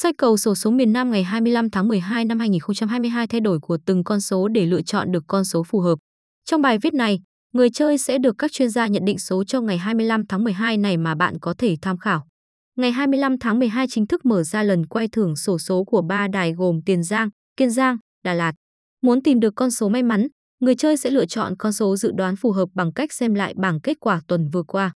Soi cầu sổ số miền Nam ngày 25 tháng 12 năm 2022 thay đổi của từng con số để lựa chọn được con số phù hợp. Trong bài viết này, người chơi sẽ được các chuyên gia nhận định số cho ngày 25 tháng 12 này mà bạn có thể tham khảo. Ngày 25 tháng 12 chính thức mở ra lần quay thưởng sổ số của ba đài gồm Tiền Giang, Kiên Giang, Đà Lạt. Muốn tìm được con số may mắn, người chơi sẽ lựa chọn con số dự đoán phù hợp bằng cách xem lại bảng kết quả tuần vừa qua.